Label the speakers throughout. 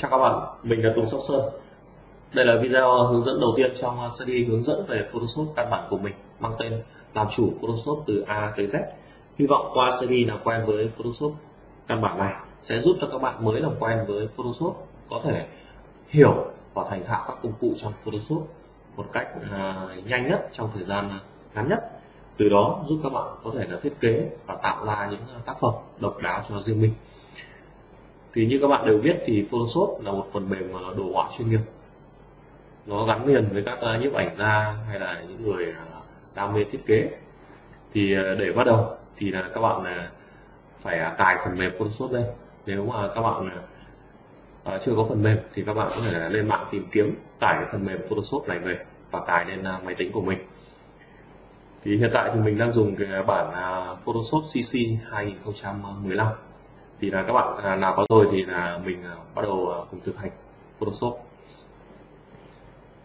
Speaker 1: Chào các bạn, mình là Tùng Sóc Sơn. Đây là video hướng dẫn đầu tiên trong series hướng dẫn về Photoshop căn bản của mình mang tên làm chủ Photoshop từ A tới Z. Hy vọng qua series làm quen với Photoshop căn bản này sẽ giúp cho các bạn mới làm quen với Photoshop có thể hiểu và thành thạo các công cụ trong Photoshop một cách uh, nhanh nhất trong thời gian ngắn nhất. Từ đó giúp các bạn có thể là thiết kế và tạo ra những tác phẩm độc đáo cho riêng mình thì như các bạn đều biết thì Photoshop là một phần mềm mà đồ họa chuyên nghiệp. Nó gắn liền với các à, nhiếp ảnh gia hay là những người à, đam mê thiết kế. Thì à, để bắt đầu thì là các bạn phải cài phần mềm Photoshop đây nếu mà các bạn chưa có phần mềm thì các bạn có thể lên mạng tìm kiếm, tải phần mềm Photoshop này về và cài lên máy tính của mình. Thì hiện tại thì mình đang dùng cái bản Photoshop CC 2015 thì là các bạn à, nào có rồi thì là mình à, bắt đầu à, cùng thực hành Photoshop.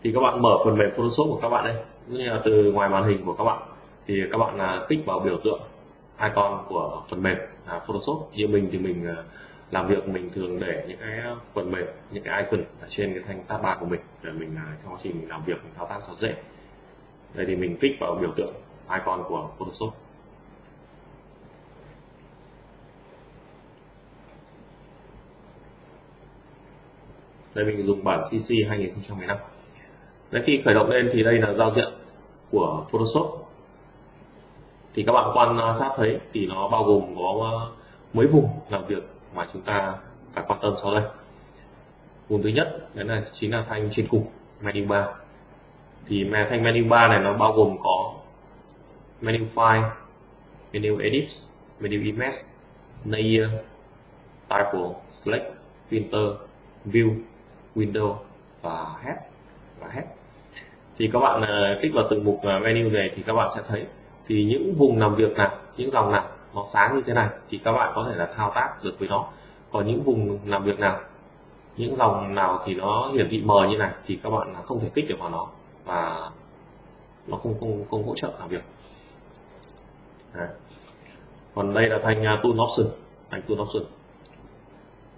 Speaker 1: Thì các bạn mở phần mềm Photoshop của các bạn đây. Như là từ ngoài màn hình của các bạn. Thì các bạn là kích vào biểu tượng icon của phần mềm là Photoshop. Như mình thì mình làm việc mình thường để những cái phần mềm, những cái icon ở trên cái thanh tab bar của mình để mình trong quá trình mình làm việc, mình thao tác cho dễ. Đây thì mình kích vào biểu tượng icon của Photoshop. Đây mình dùng bản CC 2015 Đấy, khi khởi động lên thì đây là giao diện của Photoshop. Thì các bạn quan sát thấy thì nó bao gồm có ờ, mấy vùng làm việc mà chúng ta phải quan tâm sau đây. Vùng thứ nhất đấy là chính là thanh trên cùng menu bar. Thì thanh menu bar này nó bao gồm có menu file menu edit menu image layer title select filter view. Windows và Head và Head. Thì các bạn à, kích vào từng mục à, menu này thì các bạn sẽ thấy thì những vùng làm việc nào, những dòng nào nó sáng như thế này thì các bạn có thể là thao tác được với nó. Còn những vùng làm việc nào, những dòng nào thì nó hiển thị mờ như này thì các bạn không thể kích được vào nó và nó không không không hỗ trợ làm việc. Đấy. còn đây là thành tool option, thành tool option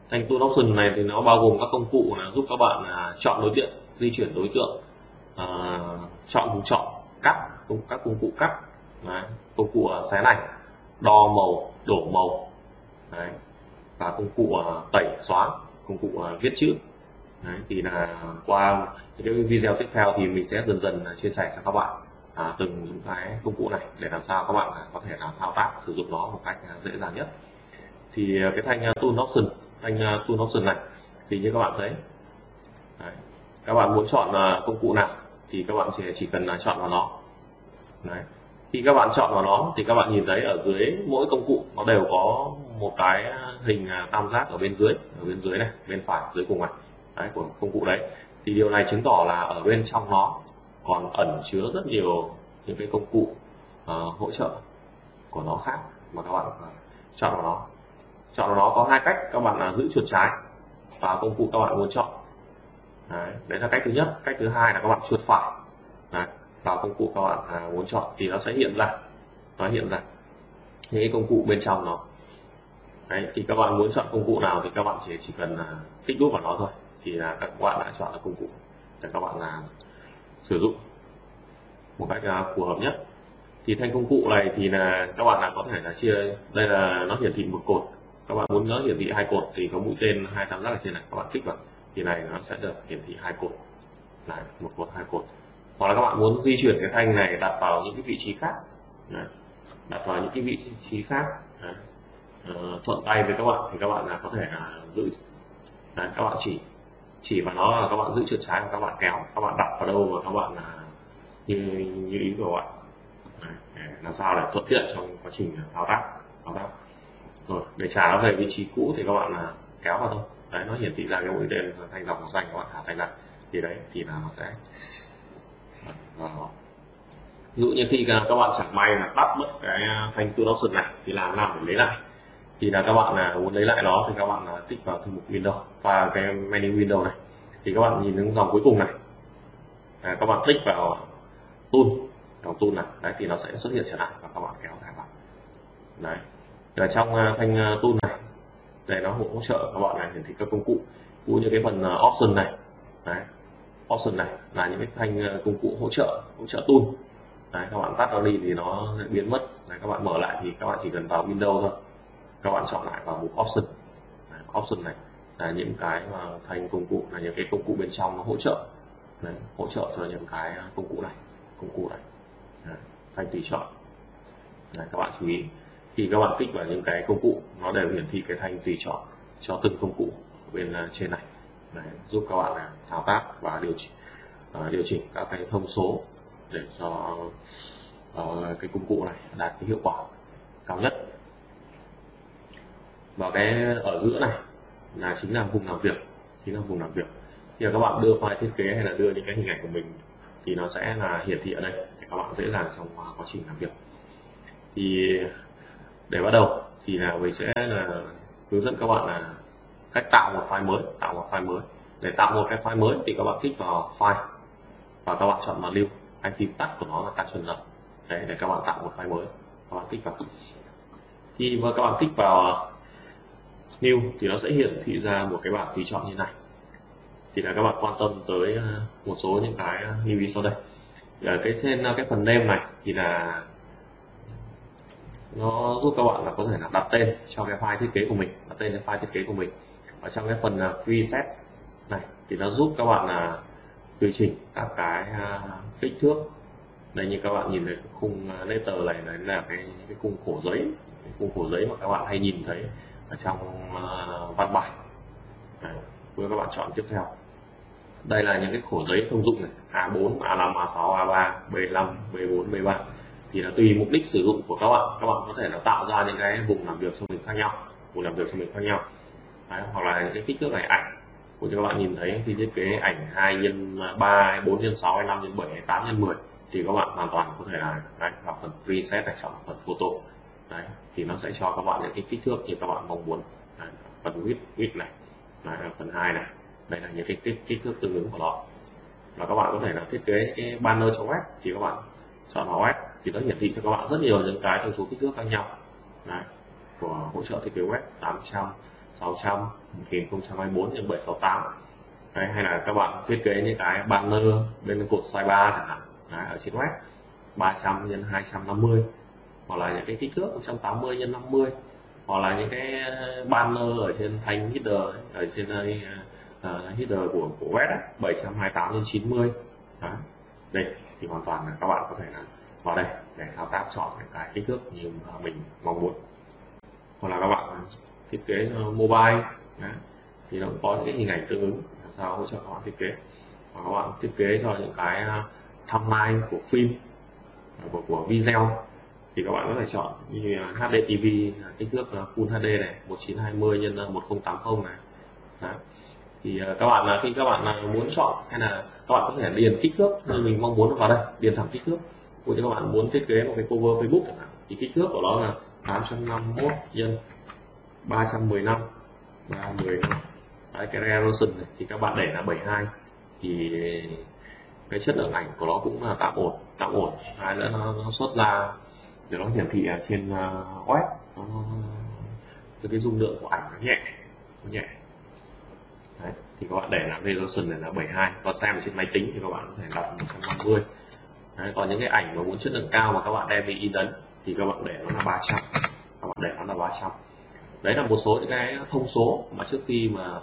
Speaker 1: thanh tool option này thì nó bao gồm các công cụ là giúp các bạn à, chọn đối tượng, di chuyển đối tượng, à, chọn vùng chọn, cắt, các công cụ cắt, Đấy. công cụ à, xé ảnh, đo màu, đổ màu, Đấy. và công cụ à, tẩy xóa, công cụ à, viết chữ. Đấy. Thì là qua những cái video tiếp theo thì mình sẽ dần dần à, chia sẻ cho các bạn à, từng những cái công cụ này để làm sao các bạn à, có thể là thao tác sử dụng nó một cách à, dễ dàng nhất thì cái thanh tool option thanh uh, à, tool option này thì như các bạn thấy Đấy. các bạn muốn chọn uh, công cụ nào thì các bạn chỉ, chỉ cần uh, chọn vào nó Đấy. khi các bạn chọn vào nó thì các bạn nhìn thấy ở dưới mỗi công cụ nó đều có một cái hình tam giác ở bên dưới ở bên dưới này bên phải dưới cùng này đấy, của công cụ đấy thì điều này chứng tỏ là ở bên trong nó còn ẩn chứa rất nhiều những cái công cụ uh, hỗ trợ của nó khác mà các bạn uh, chọn vào nó chọn nó có hai cách các bạn là giữ chuột trái và công cụ các bạn muốn chọn. Đấy, đấy là cách thứ nhất. Cách thứ hai là các bạn chuột phải. Đấy, vào công cụ các bạn à, muốn chọn thì nó sẽ hiện ra. Nó hiện ra. Những cái công cụ bên trong nó. Đấy, thì các bạn muốn chọn công cụ nào thì các bạn chỉ chỉ cần là kích đúp vào nó thôi. Thì là các bạn đã chọn được công cụ để các bạn là sử dụng một cách à, phù hợp nhất. Thì thanh công cụ này thì là các bạn là có thể là chia đây là nó hiển thị một cột các bạn muốn nó hiển thị hai cột thì có mũi tên hai tam giác ở trên này các bạn kích vào. Thì này nó sẽ được hiển thị hai cột. Này một cột hai cột. Hoặc là các bạn muốn di chuyển cái thanh này đặt vào những cái vị trí khác. Đấy. đặt vào những cái vị trí khác. Đấy. Ờ, thuận tay với các bạn thì các bạn là có thể là giữ. Đấy, các bạn chỉ chỉ vào nó là các bạn giữ chuột trái và các bạn kéo. Các bạn đặt vào đâu và các bạn là như như ý của bạn. Đấy, làm sao để thuận tiện trong quá trình thao tác. Thao tác rồi để trả nó về vị trí cũ thì các bạn là kéo vào thôi. Đấy nó hiển thị ra cái mũi tên thanh dòng màu xanh các bạn thả thanh lại thì đấy thì là nó sẽ đó. ví dụ như khi các bạn chẳng may là tắt mất cái à, thanh tool option này thì làm nào để lấy lại? Thì là các bạn là muốn lấy lại nó thì các bạn là tích vào thư mục Windows và cái menu Windows này. Thì các bạn nhìn đến dòng cuối cùng này. À, các bạn tích vào tool dòng tool này. Đấy thì nó sẽ xuất hiện trở lại và các bạn kéo thả vào. Đấy ở trong à, thanh à, tool này. Để nó hỗ trợ các bạn này hiển thị các công cụ cũng như cái phần à, option này. Đấy. Option này là những cái thanh công cụ hỗ trợ hỗ trợ tool đấy, các bạn tắt nó đi thì nó biến mất. Đấy, các bạn mở lại thì các bạn chỉ cần vào Windows thôi. Các bạn chọn lại vào mục option. Đấy, option này là những cái mà thành công cụ là những cái công cụ bên trong nó hỗ trợ. Đấy, hỗ trợ cho những cái công cụ này công cụ này. Đấy, thành tùy chọn. Đấy, các bạn chú ý khi các bạn kích vào những cái công cụ nó đều hiển thị cái thanh tùy chọn cho từng công cụ bên à, trên này. Đấy, giúp các bạn là thao tác và điều chỉnh uh, điều chỉnh các cái thông số để cho uh, cái công cụ này đạt cái hiệu quả cao nhất. Và cái ở giữa này là chính là vùng làm việc chính là vùng làm việc. Khi các bạn đưa file thiết kế hay là đưa những cái hình ảnh của mình thì nó sẽ là hiển thị ở đây để các bạn dễ dàng trong à, quá trình làm việc. Thì để bắt đầu, thì là mình sẽ là hướng dẫn các bạn là cách tạo một file mới, tạo một file mới. Để tạo một cái file mới thì các bạn kích vào file và các bạn chọn vào lưu anh tìm tắt của nó là caption rồi đấy, để các bạn tạo một file mới. Các bạn kích vào. Khi mà các bạn kích vào new thì nó sẽ hiển thị ra một cái bảng tùy chọn như này. Thì là các bạn quan tâm tới ờ, một số những cái lưu ý sau đây. Ở cái trên ờ, cái phần name này thì là nó giúp các bạn là có thể là đặt tên cho cái file thiết kế của mình đặt tên cho file thiết kế của mình. Ở trong cái phần à, preset này thì nó giúp các bạn là tùy chỉnh các cái uh, kích thước. Đây như các bạn nhìn thấy cái khung à, letter này đấy là cái cái khung khổ giấy. Cái khung khổ giấy mà các bạn hay nhìn thấy ở trong uh, văn bản. Đấy, với các bạn chọn tiếp theo. Đây là những cái khổ giấy thông dụng này A4, A5, A6, A3, B5, B4, B3 thì là tùy mục đích sử dụng của các bạn. Các bạn có thể là tạo ra những cái vùng làm việc cho mình khác nhau vùng làm việc cho mình khác nhau. Đấy, hoặc là những cái kích thước này ảnh của các bạn nhìn thấy. Khi thiết kế ảnh 2 nhân 3, 4 nhân 6, 5 nhân 7, 8 nhân 10 thì các bạn hoàn toàn có thể là đấy, vào phần preset này chọn phần photo. Đấy thì nó sẽ cho các bạn những cái kích thước như các bạn mong muốn. Đấy, phần width width này đấy, phần 2 này. Đây là những cái kích, kích thước tương ứng của nó. Và các bạn có thể là thiết kế cái banner cho web thì các bạn chọn vào web thì nó hiển thị cho các bạn rất nhiều những cái thông số kích thước khác nhau Đấy, của hỗ trợ thiết kế web 800 600 1024 x 768 Đấy, hay là các bạn thiết kế những cái banner bên cột size 3 chẳng hạn Đấy, ở trên web 300 x 250 hoặc là những cái kích thước 180 x 50 hoặc là những cái banner ở trên thanh header ở trên uh, header của của web ấy, 728 x 90 Đấy. đây thì hoàn toàn là các bạn có thể là vào đây để thao tác chọn những cái kích thước như mà mình mong muốn. Hoặc là các bạn thiết kế ờ, mobile đấy, thì nó cũng có những hình ảnh tương ứng làm sao hỗ trợ các bạn thiết kế. Và các bạn thiết kế cho những cái ờ, thumbnail timeline của phim ờ, của, của video thì các bạn có thể chọn như HD TV kích thước Full HD này 1920 x 1080 này Đó. thì các bạn khi các bạn muốn chọn hay là các bạn có thể điền kích thước như mình mong muốn vào đây điền thẳng kích thước. Ví dụ các bạn muốn thiết kế một cái cover Facebook chẳng hạn thì kích thước của nó là 851 nhân 315 315 Đấy, cái resolution này. Thì các bạn để là 72 thì cái chất lượng ảnh của nó cũng là tạm ổn tạm ổn. Hai nữa nó, nó xuất ra để nó hiển thị ở trên uh, web. Nó, cái dung lượng của ảnh nó nhẹ nó nhẹ. Đấy, thì các bạn để là resolution này là 72 và xem trên máy tính thì các bạn có thể đặt 150 Đấy, còn những cái ảnh mà muốn chất lượng cao mà các bạn đem đi in ấn thì các bạn để nó là 300 các bạn để nó là 300 đấy là một số những cái thông số mà trước khi mà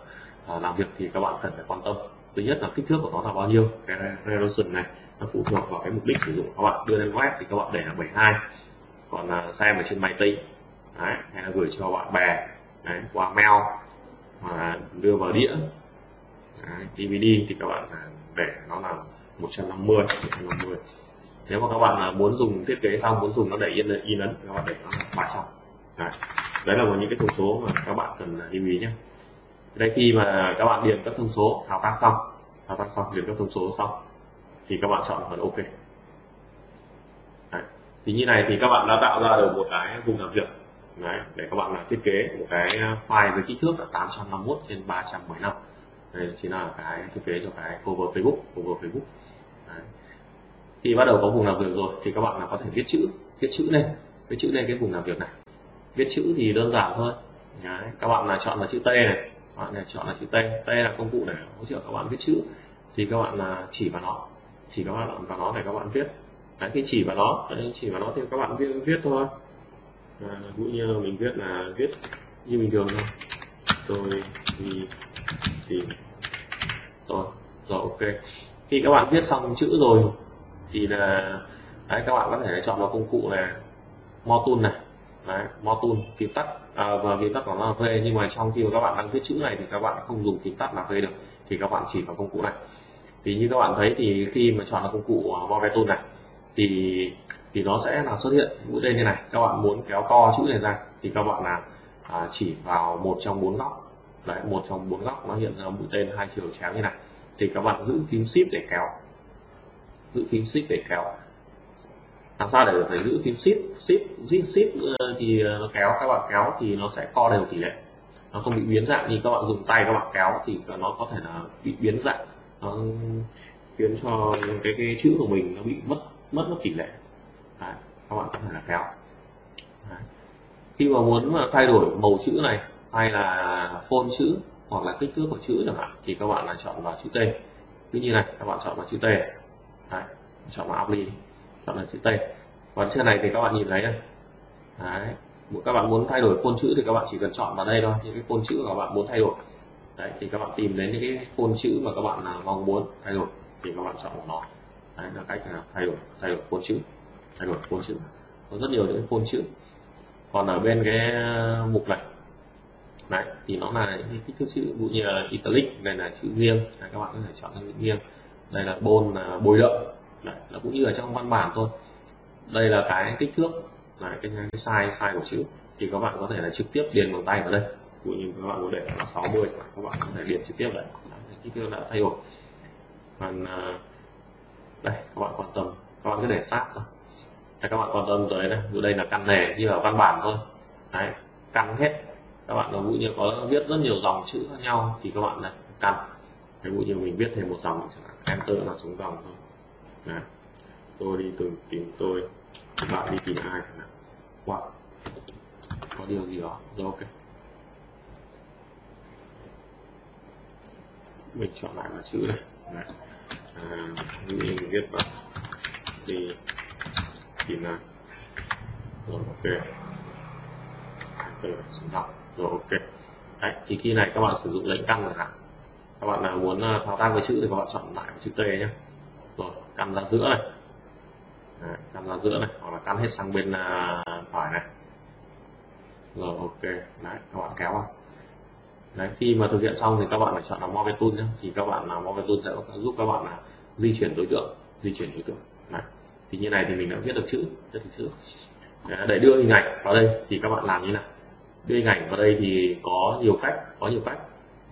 Speaker 1: à, làm việc thì các bạn cần phải quan tâm. Thứ nhất là kích thước của nó là bao nhiêu cái resolution này nó phụ thuộc vào cái mục đích sử dụng. Các bạn đưa lên web thì các bạn để là 72 còn là xem ở trên máy tính. Đấy, hay là gửi cho bạn bè. Đấy, qua mail. Mà đưa vào đĩa. Đấy, DVD thì các bạn à, để nó là 150 150 nếu mà các bạn muốn dùng thiết kế xong muốn dùng nó để yên in ấn các bạn để nó là 300 đấy. đấy là một những cái thông số mà các bạn cần lưu ý nhé. Đây khi mà các bạn điền các thông số thao tác xong thao tác xong điền các thông số xong thì các bạn chọn phần ok. Đấy. thì như này thì các bạn đã tạo ra được một cái vùng làm việc. Đấy, để các bạn là thiết kế một cái file với kích thước là 851 trên 315 đây chính là cái thiết kế cho cái cover Facebook cover Facebook khi bắt đầu có vùng làm việc rồi thì các bạn là có thể viết chữ viết chữ lên viết chữ lên cái vùng làm việc này. Viết chữ thì đơn giản thôi. Đấy. các bạn là chọn là chữ T này các bạn này chọn là chữ T T là công cụ để hỗ trợ các bạn viết chữ. Thì các bạn là chỉ vào nó chỉ các bạn vào nó để các bạn viết. Đấy, khi chỉ vào nó đấy, chỉ vào nó thì các bạn viết viết thôi. À, ví như là mình viết là viết như bình thường thôi. Tôi thì thì rồi rồi ok. Khi các bạn viết xong chữ rồi thì là đấy, các bạn có thể chọn vào công cụ là mo tool này. Đấy, mo tool phím tắt. À, và phím tắt của nó là V nhưng mà trong khi mà các bạn đang viết chữ này thì các bạn không dùng phím tắt là V được thì các bạn chỉ vào công cụ này. Thì như các bạn thấy thì khi mà chọn vào công cụ à, Move Tool này thì thì nó sẽ là xuất hiện mũi tên như này. Các bạn muốn kéo to chữ này ra thì các bạn là à, chỉ vào một trong bốn góc. Đấy một trong bốn góc nó hiện ra mũi tên hai chiều chéo như này. Thì các bạn giữ phím shift để kéo giữ phím shift để kéo. Làm sao để phải giữ phím shift shift shift, shift ờ, thì ờ, nó kéo các bạn kéo thì nó sẽ co đều tỷ lệ. Nó không bị biến dạng như các bạn dùng tay các bạn kéo thì nó có thể là bị biến dạng. Nó khiến cho cái cái chữ của mình nó bị mất mất mất tỷ lệ. Đấy, các bạn có thể là kéo. Đấy. khi mà muốn mà thay đổi màu chữ này hay là phôn chữ hoặc là kích thước của chữ chẳng hạn thì các bạn là chọn vào chữ T. Cứ như này các bạn chọn vào chữ T. Đấy, chọn mã apply chọn là chữ T. Còn trên này thì các bạn nhìn thấy này Đấy. các bạn muốn thay đổi phôn chữ thì các bạn chỉ cần chọn vào đây thôi những cái phôn chữ mà các bạn muốn thay đổi. Đấy thì các bạn tìm đến những cái phôn chữ mà các bạn à, mong muốn thay đổi thì các bạn chọn vào nó đấy là cách là thay đổi thay đổi phôn chữ thay đổi phôn chữ. Có rất nhiều những phôn chữ. Còn ở bên cái à, mục này đấy thì nó là những cái kích thước chữ ví dụ như là italic này là chữ nghiêng đấy, các bạn có thể chọn chữ nghiêng đây là bôn là bồi đợi đấy, là cũng như ở trong văn bản thôi. Đây là cái kích thước là cái, cái size size của chữ. Thì các bạn có thể là trực tiếp điền bằng tay vào đây. Ví dụ như các bạn muốn để là 60 các bạn có thể điền trực tiếp đấy kích thước đã thay đổi. Còn à, đây các bạn quan tâm. Các bạn cứ để sát thôi. Đây, các bạn quan tâm tới đây. Ví đây là căn nề như ở văn bản thôi. Đấy căn hết. Các bạn ví dụ như có viết rất nhiều dòng chữ khác nhau thì các bạn này căn ví dụ như mình viết thêm một dòng chẳng hạn. Enter là xuống dòng thôi. Đấy. tôi đi từ tìm tôi bạn đi tìm ai chẳng hạn. Hoặc có điều gì đó. Rồi ok. Mình chọn lại là chữ này Đấy. À, mình viết vào thì tìm là rồi ok. Enter xuống dòng. Rồi ok. Đấy, thì khi này các bạn sử dụng lệnh căn là. hạn các bạn nào muốn ờ, thao tác với chữ thì các bạn chọn lại chữ T nhé. Rồi căn ra giữa này. Đấy, căn ra giữa này hoặc là căn hết sang bên à, phải này. Rồi ok. Đấy các bạn kéo vào. Đấy khi mà thực hiện xong thì các bạn phải chọn là Move Tool nhé. Thì các bạn là Move Tool sẽ giúp các bạn là di chuyển đối tượng di chuyển đối tượng. Đấy. thì như này thì mình đã viết được chữ viết được chữ. Để đưa hình ảnh vào đây thì các bạn làm như nào. Đưa hình ảnh vào đây thì có nhiều cách có nhiều cách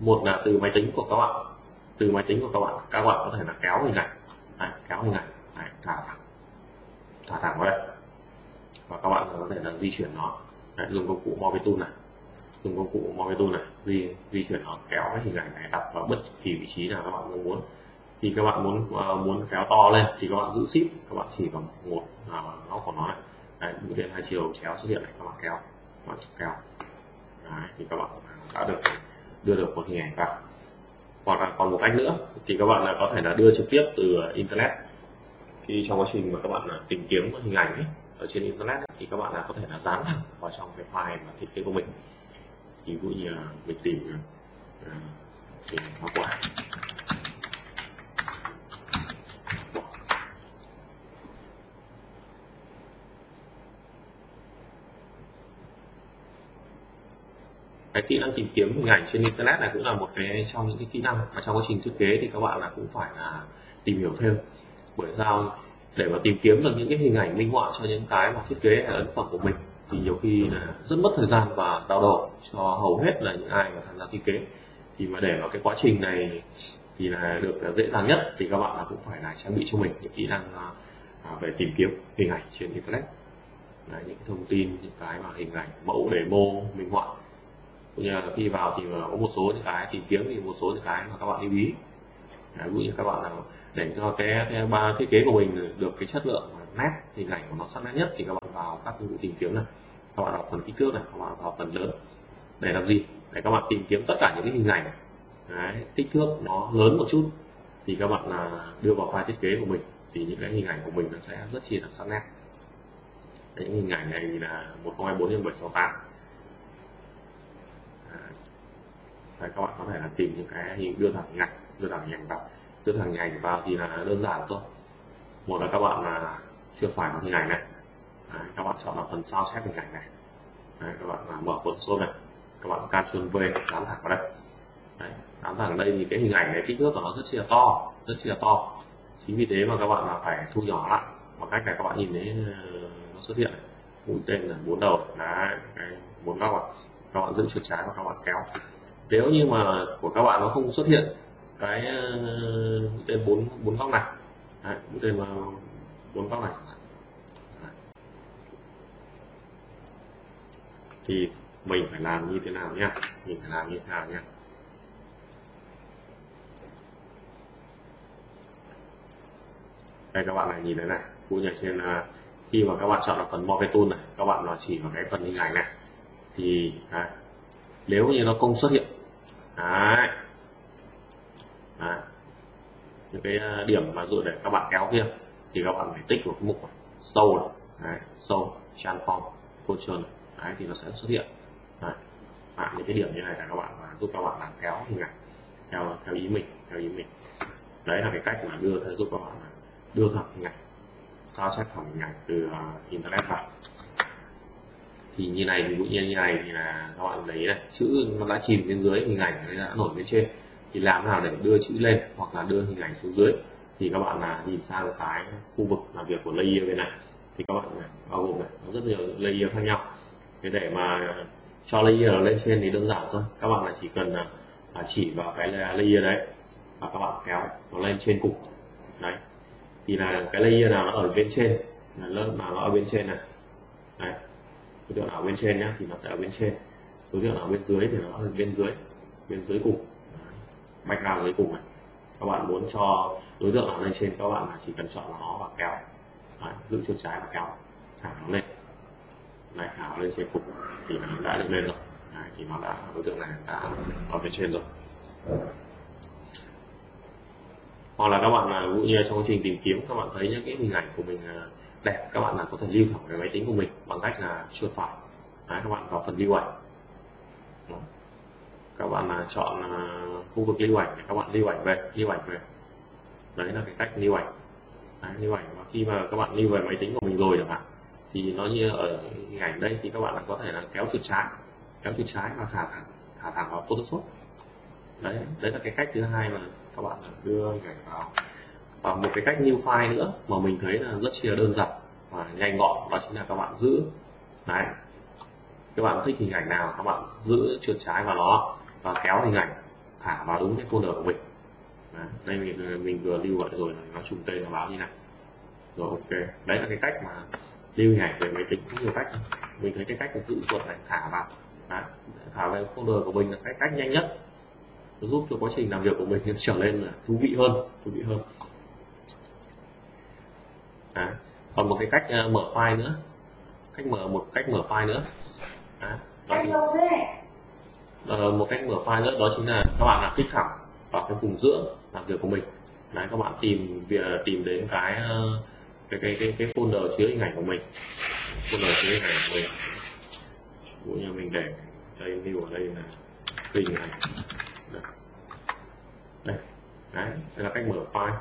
Speaker 1: một là từ máy tính của các bạn. Từ máy tính của các bạn. Các bạn có thể là kéo hình ảnh. Này kéo hình ảnh. Này thả thẳng. Thả thẳng vào đây. Và các bạn có thể là di chuyển nó. Đấy, dùng công cụ Move Tool này. Dùng công cụ Move Tool này. Di di chuyển nó kéo cái hình ảnh này đặt vào bất kỳ vị trí nào các bạn mong muốn. Khi các bạn muốn uh, muốn kéo to lên thì các bạn giữ ship các bạn chỉ vào một uh, góc của nó này. Đấy, mũi tên hai chiều chéo xuất hiện này các bạn kéo. Các bạn kéo. Đấy, thì các bạn đã được đưa được một hình ảnh vào. Hoặc là còn một cách nữa thì các bạn là có thể là đưa trực tiếp từ à, internet. Khi trong quá trình mà các bạn à, tìm kiếm hình ảnh ấy, ở trên internet ấy, thì các bạn là có thể là dán thẳng vào trong cái file mà thiết kế của mình. Ví dụ như là mình tìm uh, tìm hoa quả cái kỹ năng tìm kiếm hình ảnh trên internet này cũng là một cái trong những cái kỹ năng mà trong quá trình thiết kế thì các bạn là cũng phải là tìm hiểu thêm. Bởi sao? Để mà tìm kiếm được những cái hình ảnh minh họa cho những cái mà thiết kế hay ấn phẩm của mình thì nhiều khi là rất mất thời gian và đau đầu cho hầu hết là những ai mà tham gia thiết kế. Thì mà để vào cái quá trình này thì là được dễ dàng nhất thì các bạn là cũng phải là trang bị cho mình những kỹ năng à, về tìm kiếm hình ảnh trên internet. Đấy, những thông tin những cái mà hình ảnh mẫu demo minh họa cũng như là khi vào thì có một số những cái tìm kiếm thì một số những cái mà các bạn lưu ý. Ví dụ như các bạn là để cho cái, cái ba thiết kế của mình được cái chất lượng nét hình ảnh của nó sắc nét nhất thì các bạn vào các công cụ tìm kiếm này. Các bạn vào phần kích thước này các bạn vào phần lớn. Để làm gì? Để các bạn tìm kiếm tất cả những cái hình ảnh. Đấy, kích thước nó lớn một chút thì các bạn là đưa vào file thiết kế của mình thì những cái hình ảnh của mình nó sẽ rất chi là sắc nét. Những hình ảnh này thì là 1024 x 768 Đấy, các bạn có thể là tìm những cái hình đưa thẳng ngạch đưa thẳng hình ảnh vào. Đưa thẳng hình ảnh vào thì là đơn giản thôi. Một là các bạn là chưa phải một hình ảnh này. Đấy, các bạn chọn là phần sao chép hình ảnh này. Đấy, các bạn là mở Photoshop này. Các bạn Ctrl V dán thẳng vào đây. Đấy, dán thẳng đây thì cái hình ảnh này kích thước của nó rất là to rất là to. Chính vì thế mà các bạn là phải thu nhỏ lại. Bằng cách này các bạn nhìn thấy ờ, nó xuất hiện. Mũi tên là bốn đầu. Đấy cái bốn góc các bạn giữ chuột trái và các bạn kéo nếu như mà của các bạn nó không xuất hiện cái ờ, tên bốn bốn góc này đấy, mũi tên mà bốn góc này. Đấy. thì mình phải làm như thế nào nhá? Mình phải làm như thế nào nhá? Đây các bạn này nhìn thấy này cũng như trên ờ, khi mà các bạn chọn là phần Morphe Tool này các bạn nó chỉ vào cái phần hình ảnh này. Thì à, nếu như nó không xuất hiện đấy, đấy, những cái ờ, điểm mà dụ để các bạn kéo kia thì các bạn phải tích một cái mục sâu này, đấy, sâu transform control đấy thì nó sẽ xuất hiện. Đấy. À, những cái điểm như này là các bạn và giúp các bạn làm kéo hình ảnh theo theo ý mình theo ý mình. Đấy là cái cách mà đưa giúp các bạn à, đưa thẳng hình ảnh sao chép thẳng hình ảnh từ uh, internet vào thì như này ví dụ như như này thì là các bạn lấy này chữ nó đã chìm bên dưới hình ảnh nó đã nổi bên trên. Thì làm nào để đưa chữ lên hoặc là đưa hình ảnh xuống dưới? Thì các bạn là nhìn sang cái khu vực làm việc của layer bên này. Thì các bạn này, bao gồm này có rất nhiều layer khác nhau. Thế để mà cho layer lên trên thì đơn giản thôi. Các bạn là chỉ cần là, là chỉ vào cái layer đấy và các bạn kéo nó lên trên cục. Đấy. Thì là cái layer nào nó ở bên trên là lớp nào nó ở bên trên này. Đấy đối tượng ở bên trên nhá thì nó sẽ ở bên trên. Đối tượng ở bên dưới thì nó ở bên dưới bên dưới cùng. Mạch nào dưới cùng này các bạn muốn cho đối tượng ở lên trên các bạn là chỉ cần chọn nó và kéo. Đấy, giữ chuột trái và kéo. Thả nó lên. Này thả nó lên trên cục thì nó đã được lên rồi. Đấy, thì nó đã đối tượng này đã ở bên trên rồi. Hoặc là các bạn là ví dụ như trong quá trình tìm kiếm các bạn thấy những cái hình ảnh của mình à, đẹp các bạn là có thể lưu thẳng về máy tính của mình bằng cách là chuột phải đấy, các bạn vào phần lưu ảnh. Đó. các bạn là chọn à, khu vực lưu ảnh để các bạn lưu ảnh về lưu ảnh về. Đấy là cái cách lưu ảnh. Đấy, lưu ảnh và khi mà các bạn lưu về máy tính của mình rồi chẳng hạn thì nó như ở hình ảnh đây thì các bạn là có thể là kéo chuột trái kéo chuột trái và thả thẳng thả thẳng vào Photoshop. Đấy đấy là cái cách thứ hai mà các bạn à, đưa hình ảnh vào và một cái cách new file nữa mà mình thấy là rất là đơn giản và nhanh gọn đó chính là các bạn giữ. Đấy. Các bạn thích hình ảnh nào các bạn giữ chuột trái vào nó và kéo hình ảnh thả vào đúng cái folder của mình. Đấy, đây mình mình vừa lưu vậy rồi nó trùng tên nó báo như này. Rồi ok. Đấy là cái cách mà lưu hình ảnh về máy tính có nhiều cách mình thấy cái cách là giữ chuột này thả vào. Đấy, thả vào folder của mình là cái cách nhanh nhất. Giúp cho quá trình làm việc của mình trở nên là thú vị hơn thú vị hơn. Đấy. còn một cái cách uh, mở file nữa. Cách mở một cách mở file nữa. Đấy. Đó thì, uh, một cách mở file nữa đó chính là các bạn là kích thẳng vào cái vùng giữa làm việc của mình. Đấy, các bạn tìm việc tìm đến cái cái cái cái cái folder chứa hình ảnh của mình. Folder chứa hình ảnh của mình. Ví dụ như mình để đây view ở đây là hình ảnh. Đây. Đấy đây là cách mở file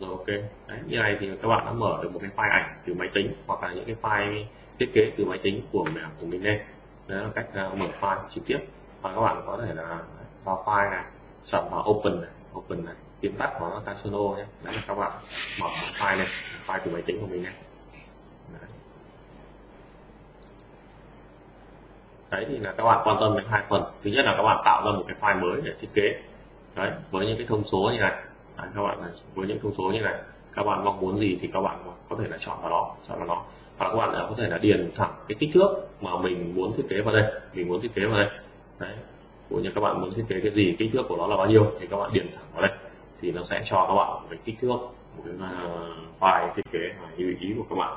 Speaker 1: rồi ok. Đấy, như này thì các bạn đã mở được một cái file ảnh từ máy tính hoặc là những cái file thiết kế từ máy tính của mình của mình lên. Đấy là cách à, mở file trực tiếp. Và các bạn có thể là vào file này chọn vào open này open này tiến tắt của nó Casino nhé. Đấy là các bạn mở file này file từ máy tính của mình này đấy. đấy thì là các bạn quan tâm đến hai phần. Thứ nhất là các bạn tạo ra một cái file mới để thiết kế. Đấy, với những cái thông số như này đấy, các bạn với những thông số như này các bạn mong muốn gì thì các bạn có thể là chọn vào đó chọn vào đó. Và các bạn có thể là điền thẳng cái kích thước mà mình muốn thiết kế vào đây mình muốn thiết kế vào đây. Đấy của như các bạn muốn thiết kế cái gì kích thước của nó là bao nhiêu thì các bạn điền thẳng vào đây. Thì nó sẽ cho các bạn một cái kích thước một cái à, file thiết kế mà như ý của các bạn.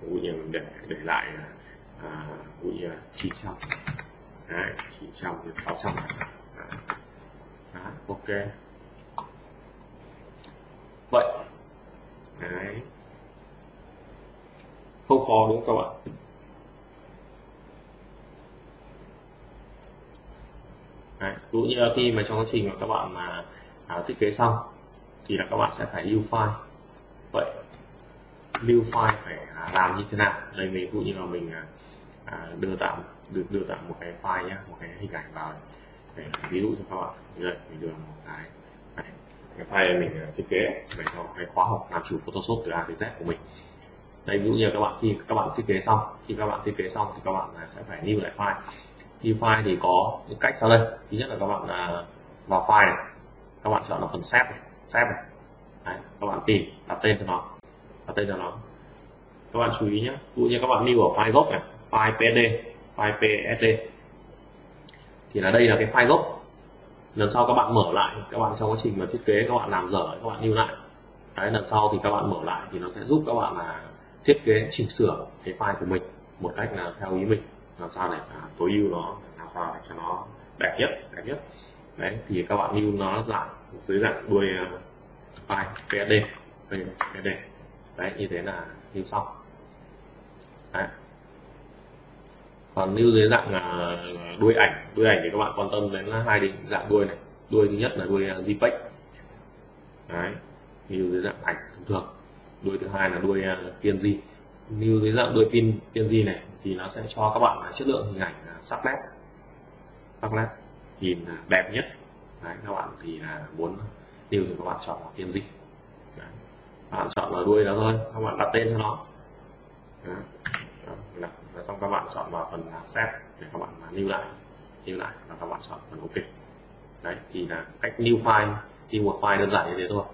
Speaker 1: Ví dụ như để để lại à, ví dụ như 900 đấy chỉ trong thì 600 đấy. ok vậy. Đấy. Không khó đúng không các bạn? Đấy, ví dụ như là khi mà trong quá trình mà các bạn mà à, thiết kế xong thì là các bạn sẽ phải lưu file. Vậy lưu file phải à, làm như thế nào? Đây mình ví dụ như là mình à, à đưa tạo được đưa tạo một cái file nhé một cái hình ảnh vào để ví dụ cho các bạn. Đây mình đưa một cái. Này, cái file mình ờ, thiết kế mình cho cái khóa học làm chủ Photoshop từ A đến Z của mình. Đây ví dụ như các bạn khi các bạn thiết kế xong khi các bạn thiết kế xong thì các bạn à, sẽ phải lưu lại file. Lưu file thì có những cách sau đây. Thứ nhất là các bạn à, vào file này các bạn chọn là phần save này save này. Đấy, các bạn tìm đặt tên cho nó đặt tên cho nó. Các bạn chú ý nhé ví dụ như các bạn lưu ở file gốc này file pd file psd thì là đây là cái file gốc lần sau các bạn mở lại các bạn trong quá trình mà thiết kế các bạn làm dở các bạn lưu lại. Đấy lần sau thì các bạn mở lại thì nó sẽ giúp các bạn là thiết kế chỉnh sửa cái file của mình một cách là theo ý mình. Làm sao để à, tối ưu nó làm sao để cho nó đẹp nhất đẹp nhất. Đấy thì các bạn lưu nó dạng dưới dạng đuôi uh, file psd psd đấy như thế là lưu xong. Đấy còn lưu dưới dạng à, đuôi ảnh đuôi ảnh thì các bạn quan tâm đến hai định dạng đuôi này. Đuôi thứ nhất là đuôi à, jpeg đấy lưu dưới dạng ảnh thông thường. Đuôi thứ hai là đuôi à, png lưu dưới dạng đuôi pin png này thì nó sẽ cho các bạn là chất lượng hình ảnh sắc nét. Sắc nét nhìn đẹp nhất. Đấy, các bạn thì là muốn điều thì các bạn chọn là đấy. các bạn chọn là đuôi đó thôi. Các bạn đặt tên cho nó. Đấy và xong các bạn chọn vào phần set để các bạn lưu lại lưu lại và các bạn chọn phần ok. Đấy thì là cách new file lưu một file đơn giản như thế thôi.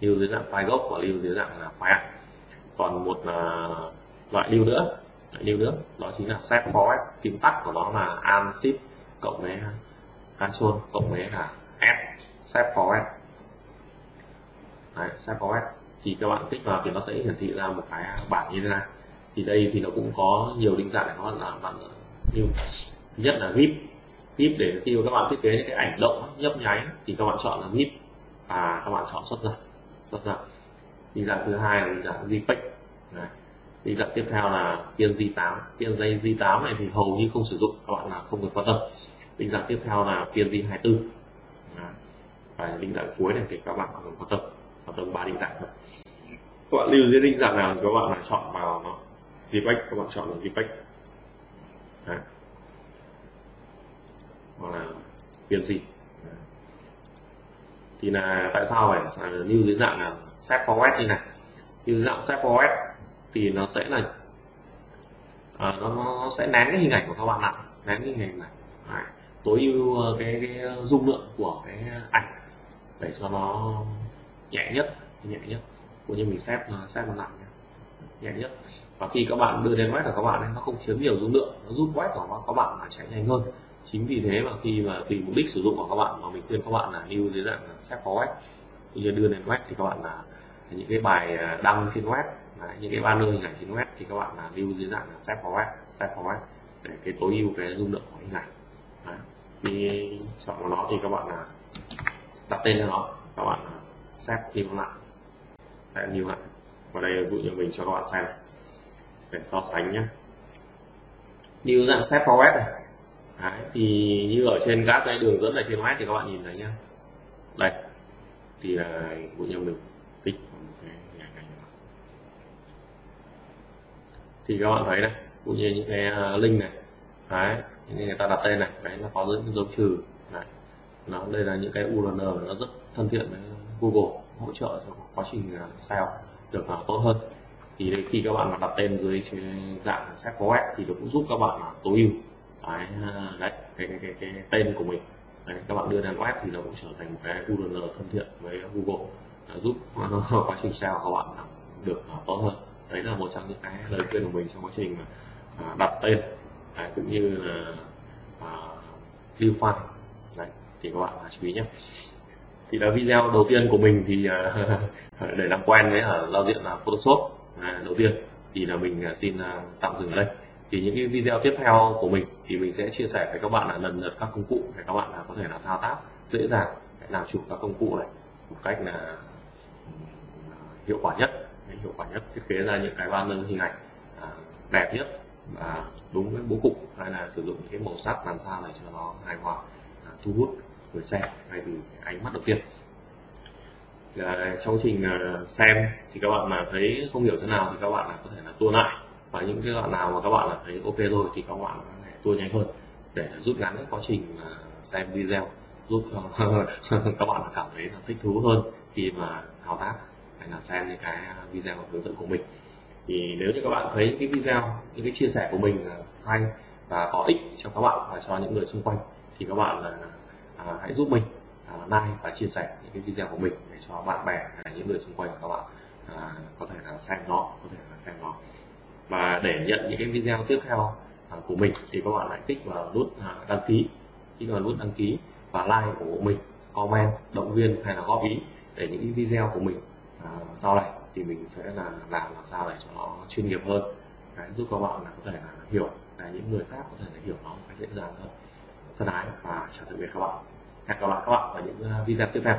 Speaker 1: Lưu dưới dạng file gốc và lưu dưới dạng là file còn một uh, loại lưu nữa lưu nữa đó chính là set format, phím tắt của nó là alt cộng với control cộng với cả s set format. Đấy, set format thì các bạn tích vào thì nó sẽ hiển thị ra một cái bảng như thế này thì đây thì nó cũng có nhiều định dạng để nó là bạn như thứ nhất là gif gif để khi mà các bạn thiết kế những cái ảnh động, nhấp nháy, thì các bạn chọn là gif và các bạn chọn xuất ra xuất ra định dạng thứ hai là định dạng jpeg. Này định dạng tiếp theo là PNG 8 PNG G8 này thì hầu như không sử dụng, các bạn là không cần quan tâm. Định dạng tiếp theo là PNG 24 và định dạng cuối này thì các bạn cần quan tâm. Quan tâm ba định dạng thôi. Các bạn lưu cái định dạng nào thì các bạn là chọn vào nó. JPEG các bạn chọn là JPEG Đấy. hoặc là PNG thì là tại sao phải lưu dưới dạng là set format như này? Như dạng set format thì nó sẽ là à, nó, nó sẽ nén cái hình ảnh của các bạn lại. Nén cái hình ảnh này. Đấy. tối ưu ờ, cái, cái ờ, dung lượng của cái ảnh để cho nó nhẹ nhất nhẹ nhất. Cũng như mình xếp xếp nó lại nhẹ nhất và khi các bạn đưa đến web của các bạn ấy, nó không chiếm nhiều dung lượng nó giúp web của các bạn là chạy nhanh hơn. Chính vì thế mà khi mà tùy mục đích sử dụng của các bạn mà mình khuyên các bạn là lưu dưới dạng xếp có web. Như đưa lên web thì các bạn là những cái bài à, đăng trên web Đấy, những cái banner hình ảnh trên web thì các bạn là lưu dưới dạng là set forward set web để cái tối ưu cái dung lượng của hình ảnh. Đấy. khi chọn vào nó thì các bạn là đặt tên cho nó các bạn là set lưu lại sẽ lưu lại và đây ví dụ như mình cho các bạn xem để so sánh nhé lưu dạng set forward này. Đấy, thì như ở trên các cái đường dẫn ở trên web thì các bạn nhìn thấy nhá. Đây thì là ví dụ như mình tích thì các bạn thấy này cũng như những cái à, link này. Đấy những người ta đặt tên này. Đấy nó có những dấu trừ. Này nó đây là những cái URL nó rất thân thiện với Google hỗ trợ cho quá trình à, SEO được uh, tốt hơn thì đây, khi các bạn mà đặt tên dưới dạng set web thì nó cũng giúp các bạn là tối ưu. Cái đấy cái, cái, cái, cái tên của mình. Đấy, các bạn đưa lên web thì nó cũng trở thành một cái URL thân thiện với Google. Giúp quá trình SEO của bạn được à, tốt hơn. Đấy là một trong những cái lời khuyên của mình trong quá trình à, đặt tên. Đấy, cũng như là à, lưu file đấy thì các bạn chú ý nhé. Thì là video đầu tiên của mình thì à, để làm quen với ở giao diện là Photoshop. À, đầu tiên thì là mình à, xin à, tạm dừng ở đây. Thì những cái video tiếp theo của mình thì mình sẽ chia sẻ với các bạn là lần lượt các công cụ để các bạn là có thể là thao tác dễ dàng, để làm chủ các công cụ này một cách là hiệu quả nhất. Hiệu quả nhất, thiết kế ra những cái banner hình ảnh đẹp nhất và đúng với bố cục, hay là sử dụng những cái màu sắc làm sao để cho nó hài hòa thu hút người xem ngay từ ánh mắt đầu tiên là trong quá trình à, xem thì các bạn mà thấy không hiểu thế nào thì các bạn là có thể là tua lại. Và những cái đoạn nào mà các bạn là thấy ok rồi thì các bạn có thể tua nhanh hơn để rút ngắn cái quá trình à, xem video giúp cho các bạn cảm thấy là thích thú hơn khi mà thao tác hay là xem những cái video hướng dẫn của mình. Thì nếu như các bạn thấy những cái video những cái chia sẻ của mình hay và có ích cho các bạn và cho những người xung quanh thì các bạn là à, hãy giúp mình. À, like và chia sẻ những cái video của mình để cho bạn bè hay là những người xung quanh của các bạn à, có thể là xem nó có thể là xem nó. Và để nhận những cái video tiếp theo à, của mình thì các bạn hãy kích vào nút à, đăng ký kích vào nút đăng ký và like của mình comment động viên hay là góp ý để những cái video của mình à, sau này thì mình sẽ là làm làm sao để cho nó chuyên nghiệp hơn. Đấy, giúp các bạn là có thể là hiểu là những người khác có thể là hiểu nó một cách dễ dàng hơn. Thân ái và chào tạm biệt các bạn hẹn gặp lại các bạn ở những ờ, video tiếp theo